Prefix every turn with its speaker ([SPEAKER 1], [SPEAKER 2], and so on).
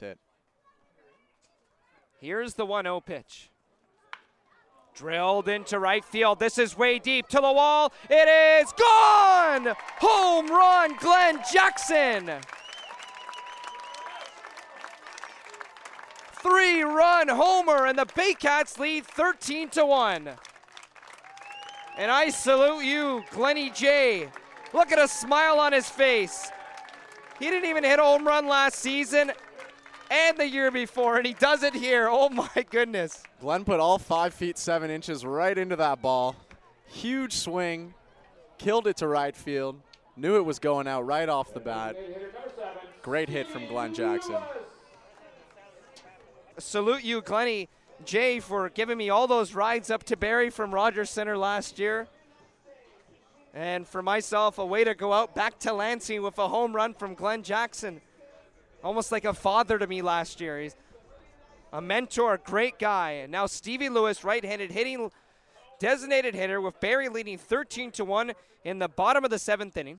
[SPEAKER 1] hit.
[SPEAKER 2] Here's the 1 0 pitch. Drilled into right field. This is way deep to the wall. It is gone! Home run, Glenn Jackson! Three run homer, and the Baycats lead 13 to 1. And I salute you, Glenny J. Look at a smile on his face. He didn't even hit a home run last season and the year before, and he does it here. Oh my goodness.
[SPEAKER 1] Glenn put all five feet seven inches right into that ball. Huge swing, killed it to right field. Knew it was going out right off the bat. Great hit from Glenn Jackson.
[SPEAKER 2] Salute you, Glenny Jay, for giving me all those rides up to Barrie from Rogers Center last year. And for myself, a way to go out back to Lansing with a home run from Glenn Jackson. Almost like a father to me last year. He's a mentor, great guy. And now Stevie Lewis, right-handed hitting designated hitter with Barrie leading 13 to 1 in the bottom of the seventh inning.